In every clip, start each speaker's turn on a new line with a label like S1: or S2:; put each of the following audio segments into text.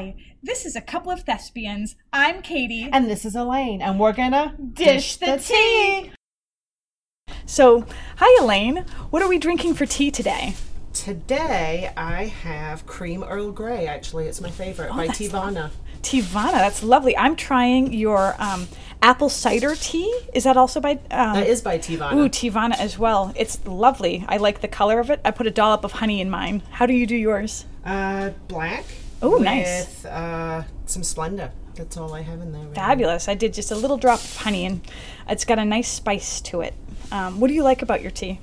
S1: Hi, this is a couple of thespians. I'm Katie.
S2: And this is Elaine, and we're gonna
S1: Dish the tea. So, hi Elaine. What are we drinking for tea today?
S2: Today I have cream Earl Grey. Actually, it's my favorite by
S1: Oh, that's
S2: Teavana.
S1: Teavana, that's lovely. I'm trying your um, apple cider tea. Is that also by? Um,
S2: That is by Teavana.
S1: Ooh, Teavana as well. It's lovely. I like the color of it. I put a dollop of honey in mine. How do you do yours?
S2: Uh, black. With,
S1: nice.
S2: uh, some Splenda. That's all I have in there. Really.
S1: Fabulous. I did just a little drop of honey and it's got a nice spice to it. Um, what do you like about your tea?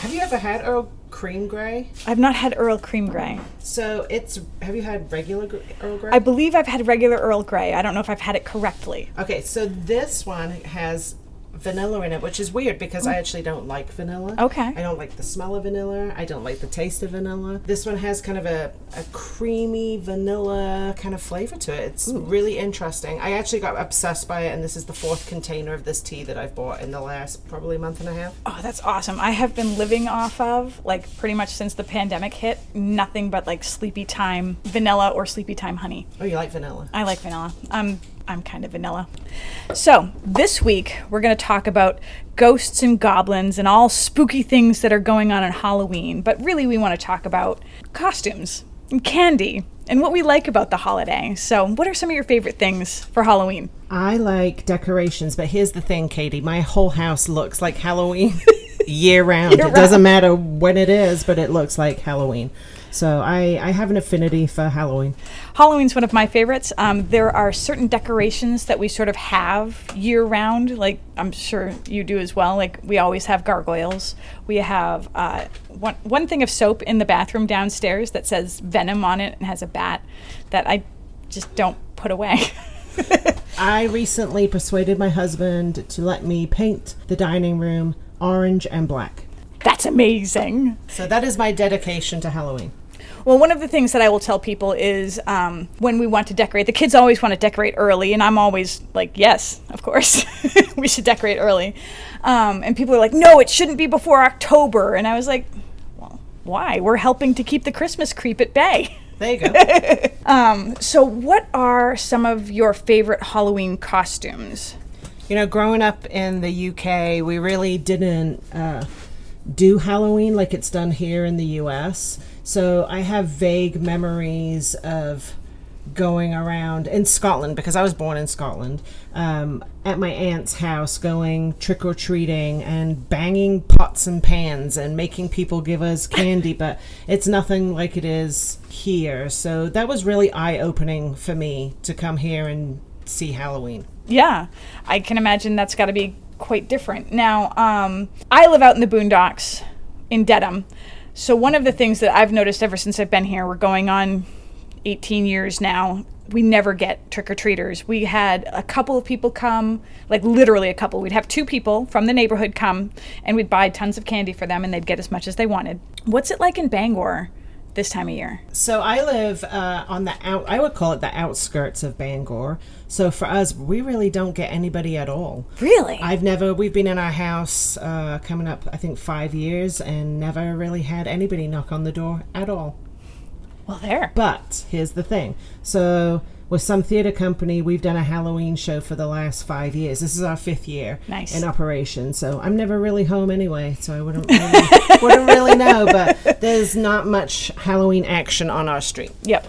S2: Have you ever had Earl Cream Grey?
S1: I've not had Earl Cream Grey.
S2: So it's. Have you had regular gr- Earl Grey?
S1: I believe I've had regular Earl Grey. I don't know if I've had it correctly.
S2: Okay, so this one has vanilla in it, which is weird because I mm. actually don't like vanilla.
S1: Okay.
S2: I don't like the smell of vanilla. I don't like the taste of vanilla. This one has kind of a, a creamy vanilla kind of flavor to it. It's really interesting. I actually got obsessed by it, and this is the fourth container of this tea that I've bought in the last probably month and a half.
S1: Oh, that's awesome. I have been living off of, like, pretty much since the pandemic hit, nothing but like sleepy time vanilla or sleepy time honey.
S2: Oh, you like vanilla?
S1: I like vanilla. I'm I'm kind of vanilla. So, this week we're going to talk about ghosts and goblins and all spooky things that are going on on Halloween, but really we want to talk about costumes and candy and what we like about the holiday. So, what are some of your favorite things for Halloween?
S2: I like decorations, but here's the thing, Katie. My whole house looks like Halloween year round.
S1: Year
S2: it doesn't matter when it is, but it looks like Halloween. So I, I have an affinity for Halloween.
S1: Halloween's one of my favorites. Um, there are certain decorations that we sort of have year round, like I'm sure you do as well. Like we always have gargoyles. We have uh, one one thing of soap in the bathroom downstairs that says Venom on it and has a bat that I just don't put away.
S2: I recently persuaded my husband to let me paint the dining room orange and black.
S1: That's amazing.
S2: So that is my dedication to Halloween.
S1: Well, one of the things that I will tell people is um, when we want to decorate, the kids always want to decorate early, and I'm always like, yes, of course, we should decorate early. Um, and people are like, no, it shouldn't be before October. And I was like, well, why? We're helping to keep the Christmas creep at bay.
S2: There you go.
S1: So, what are some of your favorite Halloween costumes?
S2: you know, growing up in the UK, we really didn't uh, do Halloween like it's done here in the US. So I have vague memories of going around in Scotland because I was born in Scotland um, at my aunt's house going trick or treating and banging pots and pans and making people give us candy but it's nothing like it is here so that was really eye opening for me to come here and see Halloween
S1: Yeah, I can imagine that's got to be quite different. Now, um, I live out in the boondocks in Dedham. So, one of the things that I've noticed ever since I've been here, we're going on 18 years now, we never get trick or treaters. We had a couple of people come, like literally a couple. We'd have two people from the neighborhood come and we'd buy tons of candy for them and they'd get as much as they wanted. What's it like in Bangor this time of year?
S2: So I live uh, on the out. I would call it the outskirts of Bangor. So for us, we really don't get anybody at all.
S1: Really?
S2: I've never. We've been in our house uh, coming up, I think, five years, and never really had anybody knock on the door at all.
S1: well, there.
S2: But here's the thing. So with some theater company, we've done a Halloween show for the last five years. This is our fifth year
S1: Nice.
S2: in operation. So I'm never really home anyway. So I wouldn't really, wouldn't really know. But there's not much Halloween action on our street.
S1: Yep.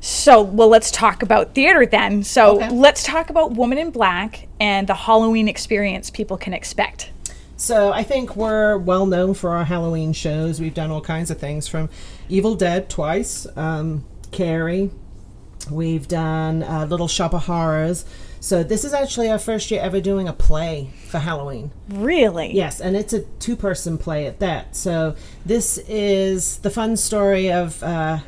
S1: So, well, let's talk about theater then. So,
S2: Okay.
S1: let's talk about Woman in Black and the Halloween experience people can expect.
S2: So I think we're well known for our Halloween shows. We've done all kinds of things from Evil Dead twice, um, Carrie. We've done uh, Little Shop of Horrors. So this is actually our first year ever doing a play for Halloween.
S1: Really?
S2: Yes, and it's a two-person play at that. So this is the fun story of uh,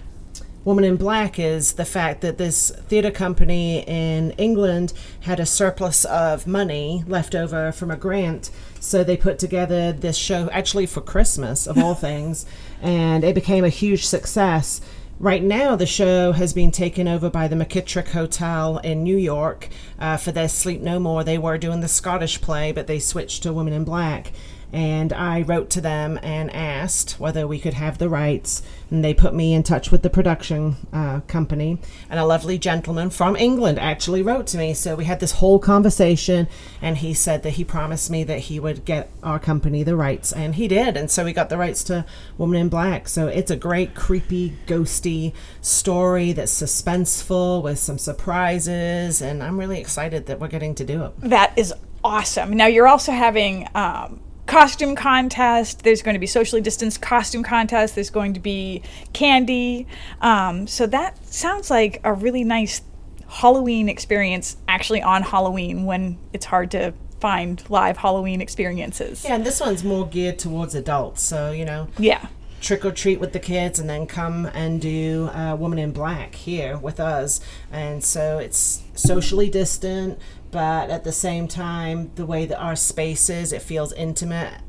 S2: Woman in Black is the fact that this theater company in England had a surplus of money left over from a grant. So they put together this show actually for Christmas, of all things, and it became a huge success. Right now, the show has been taken over by the McKittrick Hotel in New York uh, for their Sleep No More. They were doing the Scottish play, but they switched to Women in Black. And I wrote to them and asked whether we could have the rights. And they put me in touch with the production uh, company. And a lovely gentleman from England actually wrote to me. So we had this whole conversation. And he said that he promised me that he would get our company the rights. And he did. And so we got the rights to Woman in Black. So it's a great, creepy, ghosty story that's suspenseful with some surprises. And I'm really excited that we're getting to do it.
S1: That is awesome. Now you're also having um, costume contest. There's going to be socially distanced costume contest. There's going to be candy. Um, so that sounds like a really nice Halloween experience. Actually, on Halloween when it's hard to find live Halloween experiences.
S2: Yeah, and this one's more geared towards adults. So you know,
S1: Yeah.
S2: Trick or treat with the kids and then come and do uh, Woman in Black here with us. And so it's socially distant, but at the same time, the way that our space is, it feels intimate.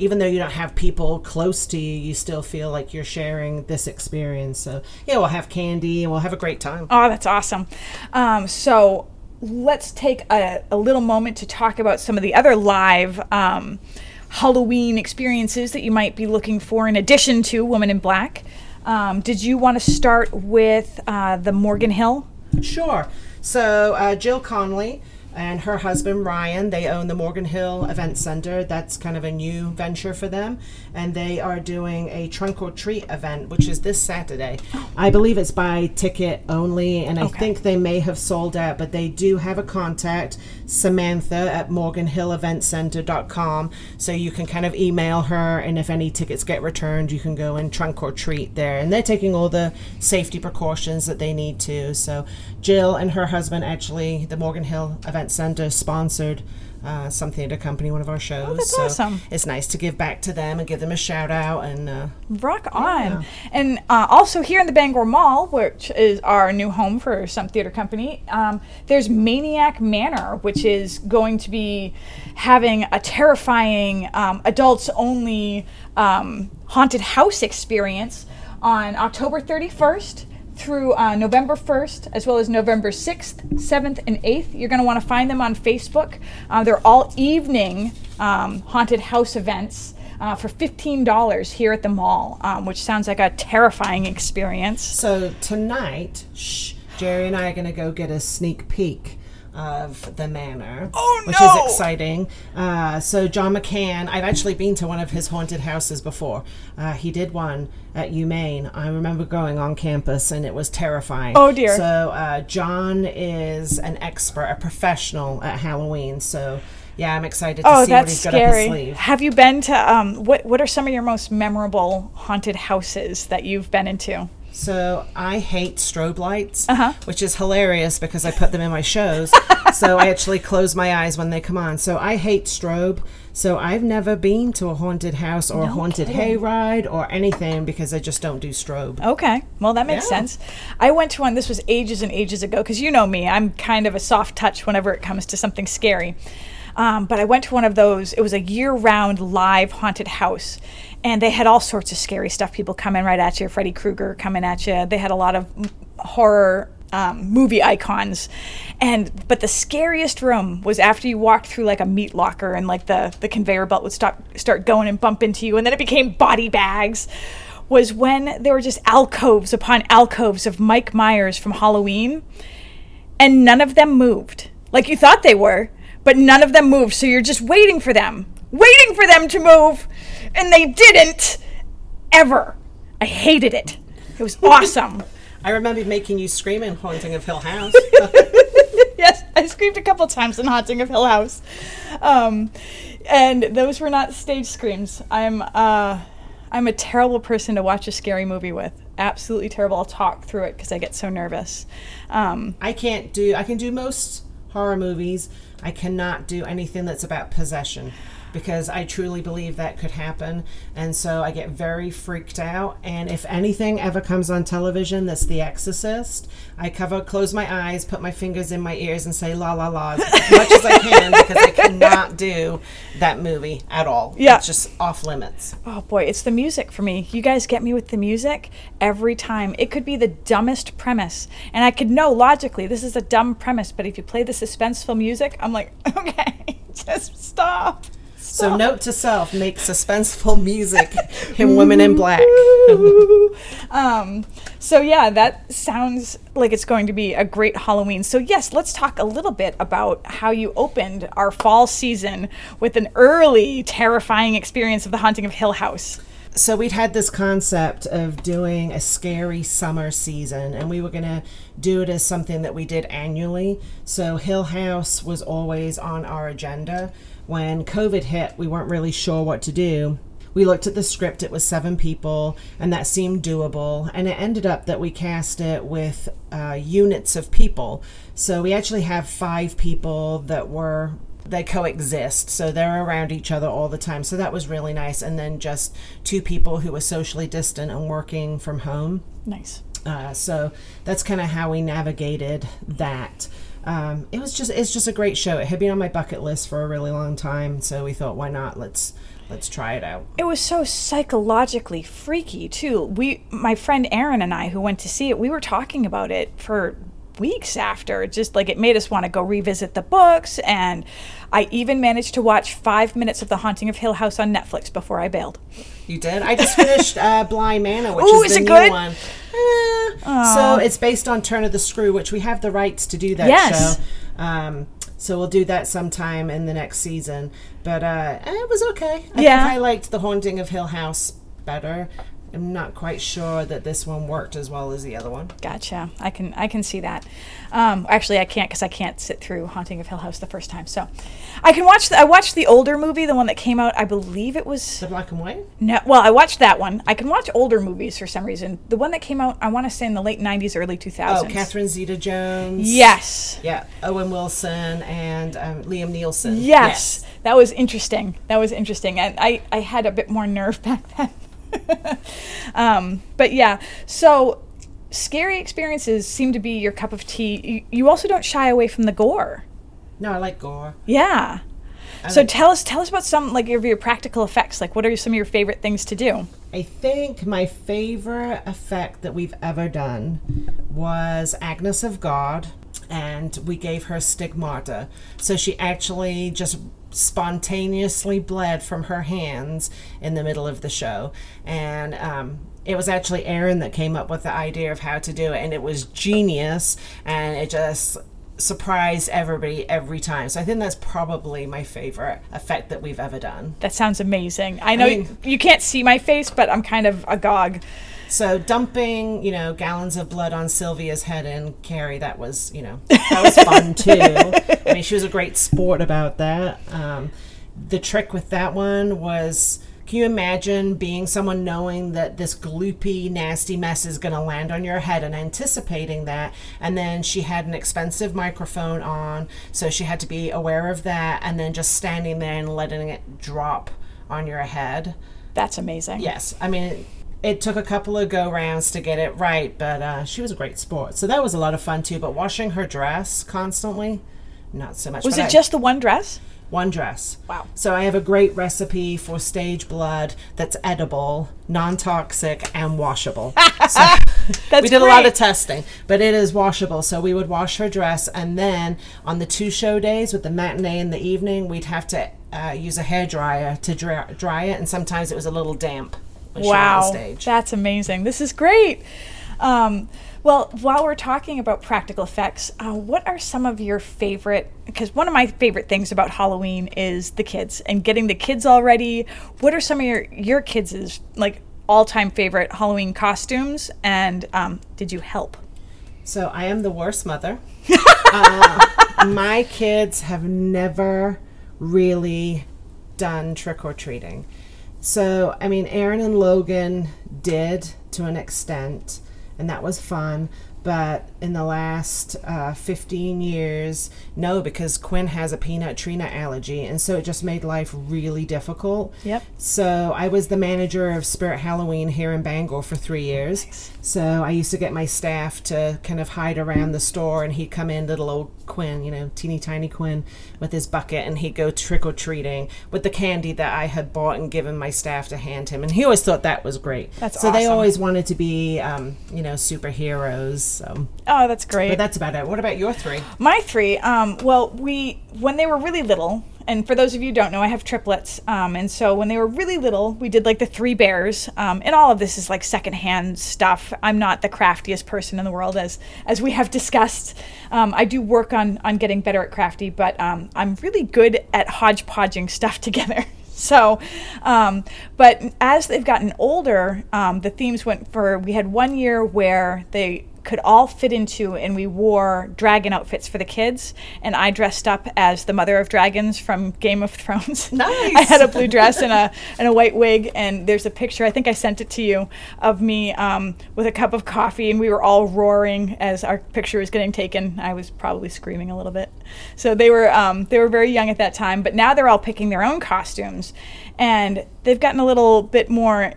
S2: Even though you don't have people close to you, you still feel like you're sharing this experience. So, yeah, we'll have candy and we'll have a great time.
S1: Oh, that's awesome. Um, so let's take a, a little moment to talk about some of the other live um, Halloween experiences that you might be looking for in addition to Woman in Black. Um, did you want to start with uh, the Morgan Hill?
S2: Sure. So uh, Jill Conley and her husband Ryan, they own the Morgan Hill Event Center. That's kind of a new venture for them, and they are doing a trunk or treat event, which is this Saturday. I believe it's by ticket only, and I think they may have sold out, but they do have a contact, Samantha at morganhilleventcenter.com, so you can kind of email her, and if any tickets get returned, you can go and trunk or treat there. And they're taking all the safety precautions that they need to. So Jill and her husband, actually, the Morgan Hill Event Center sponsored. Uh, something to accompany one of our shows.
S1: Oh, that's
S2: so
S1: awesome.
S2: It's nice to give back to them and give them a shout out. And uh,
S1: Rock on. And uh, also here in the Bangor Mall, which is our new home for some theater company, um, there's Maniac Manor, which is going to be having a terrifying um, adults only um, haunted house experience on October 31st through uh, November 1st, as well as November 6th, 7th, and 8th. You're going to want to find them on Facebook. Uh, they're all evening um, haunted house events uh, for $15 here at the mall, um, which sounds like a terrifying experience.
S2: So tonight, shh, Jerry and I are going to go get a sneak peek of the manor,
S1: Oh,
S2: which
S1: no!
S2: is exciting. Uh, so John McCann, I've actually been to one of his haunted houses before. Uh, he did one at UMaine. I remember going on campus, and it was terrifying.
S1: Oh, dear.
S2: So uh, John is an expert, a professional at Halloween. So. Yeah, I'm excited to
S1: Oh,
S2: see what
S1: that's
S2: he's got up his
S1: scary.
S2: sleeve.
S1: Have you been to um, what? What are some of your most memorable haunted houses that you've been into?
S2: So I hate strobe lights,
S1: Uh-huh.
S2: which is hilarious because I put them in my shows. so I actually close my eyes when they come on. So I hate strobe. So I've never been to a haunted house or a haunted
S1: kidding.
S2: hayride or anything because I just don't do strobe.
S1: Okay, well that makes
S2: Yeah.
S1: sense. I went to one. This was ages and ages ago because you know me. I'm kind of a soft touch whenever it comes to something scary. Um, but I went to one of those. It was a year-round live haunted house, and they had all sorts of scary stuff. People coming right at you. Freddy Krueger coming at you. They had a lot of m- horror um, movie icons, and but the scariest room was after you walked through like a meat locker and like the the conveyor belt would stop start going and bump into you, and then it became body bags was when there were just alcoves upon alcoves of Mike Myers from Halloween, and none of them moved. Like you thought they were, but none of them moved. So you're just waiting for them, waiting for them to move, and they didn't ever. I hated it. It was awesome.
S2: I remember making you scream in Haunting of Hill House.
S1: yes, I screamed a couple times in Haunting of Hill House, um, and those were not stage screams. I'm uh, I'm a terrible person to watch a scary movie with. Absolutely terrible. I'll talk through it because I get so nervous. Um,
S2: I can't do. I can do most horror movies. I cannot do anything that's about possession because I truly believe that could happen, and so I get very freaked out. And if anything ever comes on television that's The Exorcist, I cover, close my eyes, put my fingers in my ears, and say la la la as much as I can because I cannot do that movie at all.
S1: Yeah.
S2: it's just off limits.
S1: Oh boy, it's the music for me. You guys get me with the music every time. It could be the dumbest premise, and I could know logically this is a dumb premise, but if you play the suspenseful music, I'm like, okay, just stop.
S2: So note to self: make suspenseful music in Women in Black.
S1: um, so yeah, that sounds like it's going to be a great Halloween. So yes, let's talk a little bit about how you opened our fall season with an early, terrifying experience of the haunting of Hill House.
S2: So we'd had this concept of doing a scary summer season, and we were gonna do it as something that we did annually. So Hill House was always on our agenda. When COVID hit, we weren't really sure what to do. We looked at the script it was seven people and that seemed doable and it ended up that we cast it with uh, units of people. So we actually have five people that were they coexist so they're around each other all the time so that was really nice and then just two people who were socially distant and working from home.
S1: Nice.
S2: Uh, so that's kind of how we navigated that um, it was just it's just a great show it had been on my bucket list for a really long time so we thought why not let's let's try it out.
S1: It was so psychologically freaky too. We, my friend Aaron and I, who went to see it, we were talking about it for weeks after. Just like it made us want to go revisit the books, and I even managed to watch five minutes of The Haunting of Hill House on Netflix before I bailed.
S2: You did. I just finished uh, Bly Manor, which Ooh, is, the new good? one. Eh, so it's based on Turn of the Screw, which we have the rights to do that yes. show. Um, so we'll do that sometime in the next season. But uh, it was okay. I yeah. think I liked The Haunting of Hill House better. I'm not quite sure that this one worked as well as the other one.
S1: Gotcha. I can I can see that. Um, actually, I can't because I can't sit through Haunting of Hill House the first time. So, I can watch. The, I watched the older movie, the one that came out. I believe it was
S2: the black and white.
S1: No, well, I watched that one. I can watch older movies for some reason. The one that came out, I want to say in the late '90s, early 2000s.
S2: Oh, Catherine Zeta-Jones.
S1: Yes.
S2: Yeah, Owen Wilson and um, Liam Neeson.
S1: Yes. yes, that was interesting. That was interesting, and I I had a bit more nerve back then. um, but yeah, so scary experiences seem to be your cup of tea. You, you, also don't shy away from the gore.
S2: No, I like gore.
S1: Yeah. I so like tell us tell us about some like of your practical effects. Like what are some of your favorite things to do?
S2: I think my favorite effect that we've ever done was Agnes of God and we gave her stigmata. So she actually just spontaneously bled from her hands in the middle of the show. And um, it was actually Aaron that came up with the idea of how to do it, and it was genius, and it just surprised everybody every time. So I think that's probably my favorite effect that we've ever done.
S1: That sounds amazing. I know I mean, you can't see my face, but I'm kind of agog.
S2: So dumping, you know, gallons of blood on Sylvia's head and Carrie, that was, you know, that was fun too. I mean, she was a great sport about that. Um, the trick with that one was can you imagine being someone knowing that this gloopy, nasty mess is going to land on your head and anticipating that? And then she had an expensive microphone on, so she had to be aware of that, and then just standing there and letting it drop on your head.
S1: That's amazing.
S2: Yes. I mean, it took a couple of go rounds to get it right, but uh, she was a great sport. So that was a lot of fun too. But washing her dress constantly, not so much.
S1: Was it I, just the one dress?
S2: One dress.
S1: Wow.
S2: So I have a great recipe for stage blood that's edible, non toxic, and washable. so we did great. a lot of testing, but it is washable. So we would wash her dress, and then on the two show days with the matinee in the evening, we'd have to uh, use a hair dryer to dry, dry it, and sometimes it was a little damp
S1: wow, That's amazing. This is great. Um, well, while we're talking about practical effects, uh, what are some of your favorite? Because one of my favorite things about Halloween is the kids and getting the kids all ready. What are some of your your kids' like all time favorite Halloween costumes? And um, did you help?
S2: So I am the worst mother. uh, my kids have never really done trick or treating. So, I mean, Aaron and Logan did to an extent, and that was fun but in the last uh, 15 years, no, because Quinn has a peanut tree nut allergy, and so it just made life really difficult.
S1: Yep.
S2: So I was the manager of Spirit Halloween here in Bangor for three years. Nice. So I used to get my staff to kind of hide around the store, and he'd come in, little old Quinn, you know, teeny tiny Quinn, with his bucket, and he'd go trick or treating with the candy that I had bought and given my staff to hand him, and he always thought that was great.
S1: That's
S2: so
S1: awesome.
S2: they always wanted to be, um, you know, superheroes. So.
S1: Oh, that's great.
S2: But that's about it. What about your three?
S1: My three. Um, well, we when they were really little, and for those of you who don't know, I have triplets. Um, and so when they were really little, we did like the three bears. Um, and all of this is like secondhand stuff. I'm not the craftiest person in the world, as as we have discussed. Um, I do work on on getting better at crafty, but um, I'm really good at hodgepodging stuff together. So, um, but as they've gotten older, um, the themes went for. We had one year where they could all fit into, and we wore dragon outfits for the kids. And I dressed up as the mother of dragons from Game of Thrones.
S2: Nice.
S1: I had a blue dress and a and a white wig, and there's a picture. I think I sent it to you of me um, with a cup of coffee, and we were all roaring as our picture was getting taken. I was probably screaming a little bit. So they were um, they were very young at that time, but now they're all picking their own costumes, and they've gotten a little bit more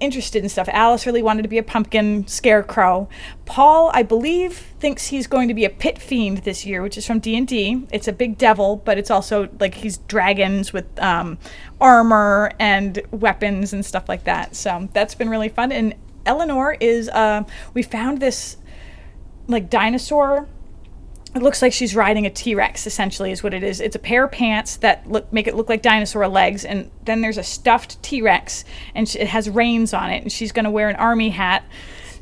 S1: interested in stuff. Alice really wanted to be a pumpkin scarecrow. Paul, I believe, thinks he's going to be a pit fiend this year, which is from D and D. It's a big devil, but it's also like he's dragons with um, armor and weapons and stuff like that. So that's been really fun. And Eleanor is uh, we found this like dinosaur it looks like she's riding a T-Rex essentially is what it is. It's a pair of pants that look make it look like dinosaur legs and then there's a stuffed T-Rex and she, it has reins on it and she's going to wear an army hat.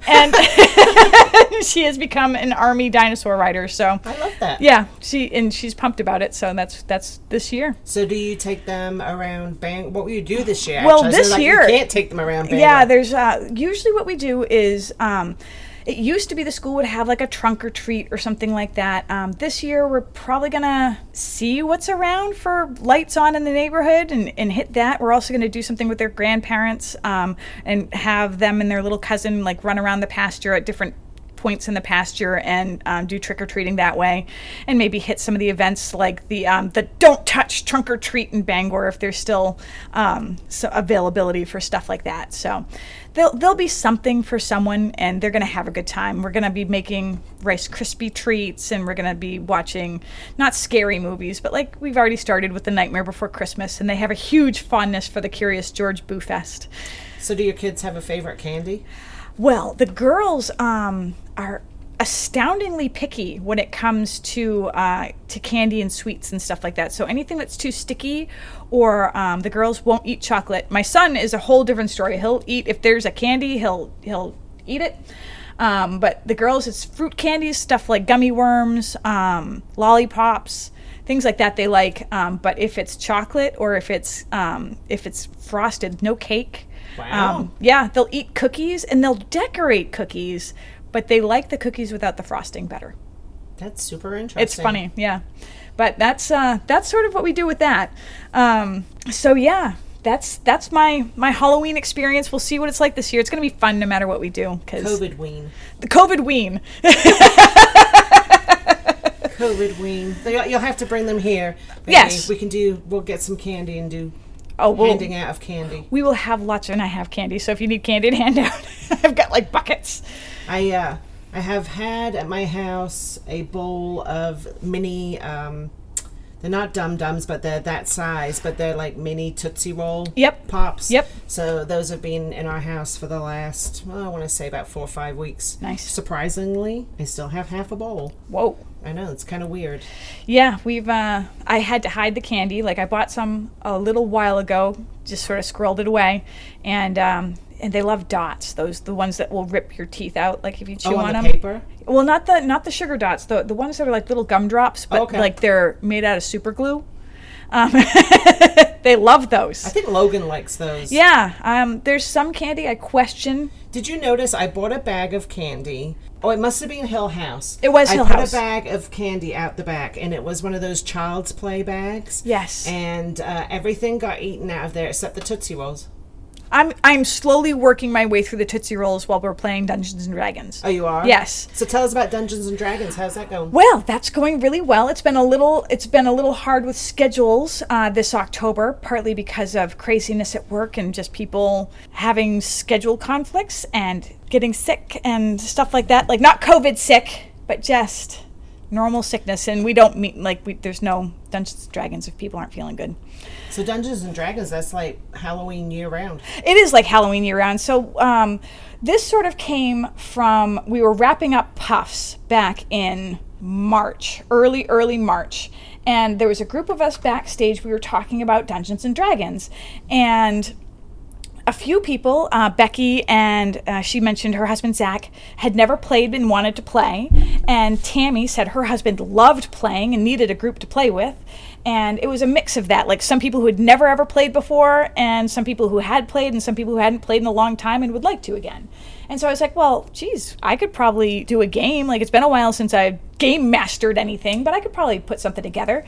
S1: And she has become an army dinosaur rider. So
S2: I love that.
S1: yeah, she and she's pumped about it. So that's that's this year.
S2: So do you take them around Bang? What will you do this year?
S1: Well,
S2: actually? So,
S1: this
S2: like,
S1: year-
S2: you can't take them around Bangor.
S1: Yeah, there's uh, usually what we do is um, it used to be the school would have like a trunk or treat or something like that. Um, this year we're probably gonna see what's around for lights on in the neighborhood and, and hit that. We're also gonna do something with their grandparents um, and have them and their little cousin like run around the pasture at different points in the pasture and um, do trick or treating that way, and maybe hit some of the events like the um, the don't touch trunk or treat in Bangor if there's still um, so availability for stuff like that. So there'll there'll be something for someone, and they're gonna have a good time. We're gonna be making Rice Krispie treats, and we're gonna be watching not scary movies, but like we've already started with the Nightmare Before Christmas, and they have a huge fondness for the Curious George Boo Fest.
S2: So do your kids have a favorite candy?
S1: Well, the girls um, are astoundingly picky when it comes to uh, to candy and sweets and stuff like that. So anything that's too sticky, or um, the girls won't eat chocolate. My son is a whole different story. He'll eat if there's a candy, he'll he'll eat it. Um, but the girls, it's fruit candies, stuff like gummy worms, um, lollipops, things like that. They like. Um, but if it's chocolate or if it's um, if it's frosted, no cake.
S2: Wow.
S1: Um, yeah, they'll eat cookies and they'll decorate cookies, but they like the cookies without the frosting better.
S2: That's super interesting.
S1: It's funny, yeah. But that's uh, that's sort of what we do with that. Um, so yeah, that's that's my my Halloween experience. We'll see what it's like this year. It's gonna be fun no matter what we do because
S2: COVID ween.
S1: the COVID ween.
S2: COVID ween. You'll you'll have to bring them here.
S1: Yes.
S2: We can do. We'll get some candy and do
S1: oh, well,
S2: handing out of candy.
S1: we will have lots, and I have candy. So if you need candy to hand out, I've got like buckets.
S2: I uh, I have had at my house a bowl of mini. Um, they're not dum dums, but they're that size. But they're like mini tootsie roll.
S1: Yep.
S2: Pops.
S1: Yep.
S2: So those have been in our house for the last. Well, I want to say about four or five weeks.
S1: Nice.
S2: Surprisingly, I still have half a bowl.
S1: Whoa.
S2: I know it's kind of weird.
S1: Yeah, we've. Uh, I had to hide the candy. Like I bought some a little while ago, just sort of squirreled it away, and um, and they love dots. Those the ones that will rip your teeth out, like if you chew
S2: oh,
S1: on
S2: on
S1: them.
S2: the paper.
S1: Well, not the not the sugar dots. The the ones that are like little gumdrops, but
S2: Okay.
S1: like they're made out of super glue. Um, they love those.
S2: I think Logan likes those.
S1: yeah. Um, there's some candy I question.
S2: Did you notice I bought a bag of candy? Oh, it must have been Hill House.
S1: It was
S2: I
S1: Hill
S2: put a bag of candy out the back, and it was one of those child's play bags.
S1: Yes.
S2: And uh, everything got eaten out of there except the Tootsie Rolls.
S1: I'm I'm slowly working my way through the Tootsie Rolls while we're playing Dungeons and Dragons.
S2: Oh, you are?
S1: Yes.
S2: So tell us about Dungeons and Dragons. How's that going?
S1: Well, that's going really well. It's been a little it's been a little hard with schedules uh, this October, partly because of craziness at work and just people having schedule conflicts and getting sick and stuff like that. Like not COVID sick, but just normal sickness. And we don't meet like we, there's no Dungeons and Dragons if people aren't feeling good.
S2: So Dungeons and Dragons, that's like Halloween year round.
S1: It is like Halloween year round. So um, this sort of came from we were wrapping up Puffs back in March, early, early March. And there was a group of us backstage. We were talking about Dungeons and Dragons. And a few people, uh, Becky and uh, she mentioned her husband Zach, had never played and wanted to play. And Tammy said her husband loved playing and needed a group to play with. And it was a mix of that, like some people who had never ever played before, and some people who had played, and some people who hadn't played in a long time and would like to again. And so I was like, well, geez, I could probably do a game. Like it's been a while since I game mastered anything, but I could probably put something together.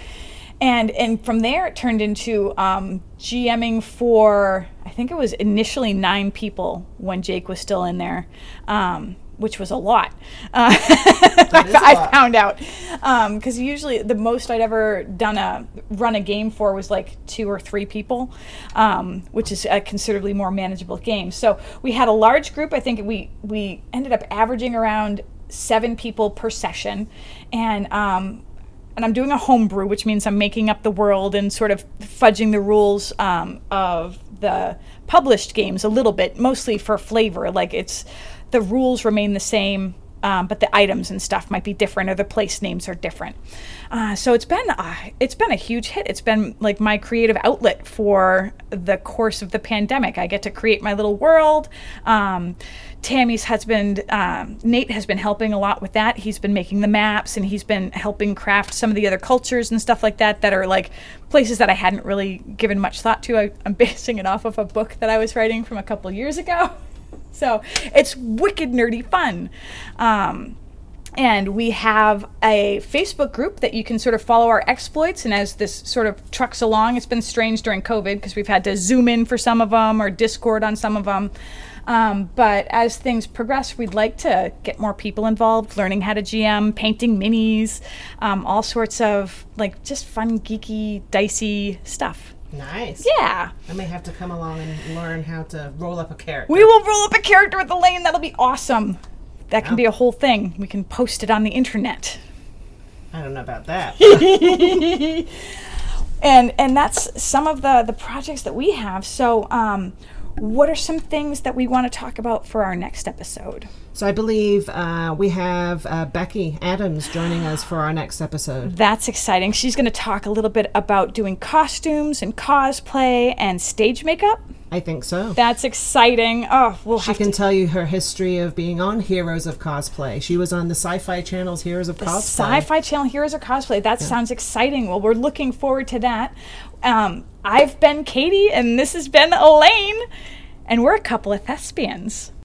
S1: And and from there, it turned into um, GMing for I think it was initially nine people when Jake was still in there. Um, which was a lot. Uh, I,
S2: lot.
S1: found out because usually the most I'd ever done a run a game for was like two or three people, um, which is a considerably more manageable game. So we had a large group. I think we we ended up averaging around seven people per session, and um, and I'm doing a homebrew, which means I'm making up the world and sort of fudging the rules um, of the published games a little bit, mostly for flavor. Like it's the rules remain the same, um, but the items and stuff might be different, or the place names are different. Uh, so it's been uh, it's been a huge hit. It's been like my creative outlet for the course of the pandemic. I get to create my little world. Um, Tammy's husband, um, Nate, has been helping a lot with that. He's been making the maps and he's been helping craft some of the other cultures and stuff like that that are like places that I hadn't really given much thought to. I, I'm basing it off of a book that I was writing from a couple years ago. So it's wicked nerdy fun. Um, and we have a Facebook group that you can sort of follow our exploits. And as this sort of trucks along, it's been strange during COVID because we've had to zoom in for some of them or Discord on some of them. Um, but as things progress, we'd like to get more people involved, learning how to GM, painting minis, um, all sorts of like just fun, geeky, dicey stuff.
S2: Nice.
S1: Yeah.
S2: I may have to come along and learn how to roll up a character.
S1: We will roll up a character with Elaine. That'll be awesome. That can be a whole thing. We can post it on the internet.
S2: I don't know about that.
S1: and and that's some of the the projects that we have. So, um, what are some things that we want to talk about for our next episode?
S2: so I believe uh, we have uh, Becky Adams joining us for our next episode.
S1: That's exciting. She's going to talk a little bit about doing costumes and cosplay and stage makeup.
S2: I think so.
S1: That's exciting. Oh, we'll
S2: She can
S1: to.
S2: tell you her history of being on Heroes of Cosplay. She was on the Sci-Fi Channel's Heroes of Cosplay.
S1: Sci-Fi Channel Heroes of Cosplay. That sounds exciting. Well, we're looking forward to that. Um, I've been Katie, and this has been Elaine, and we're a couple of thespians.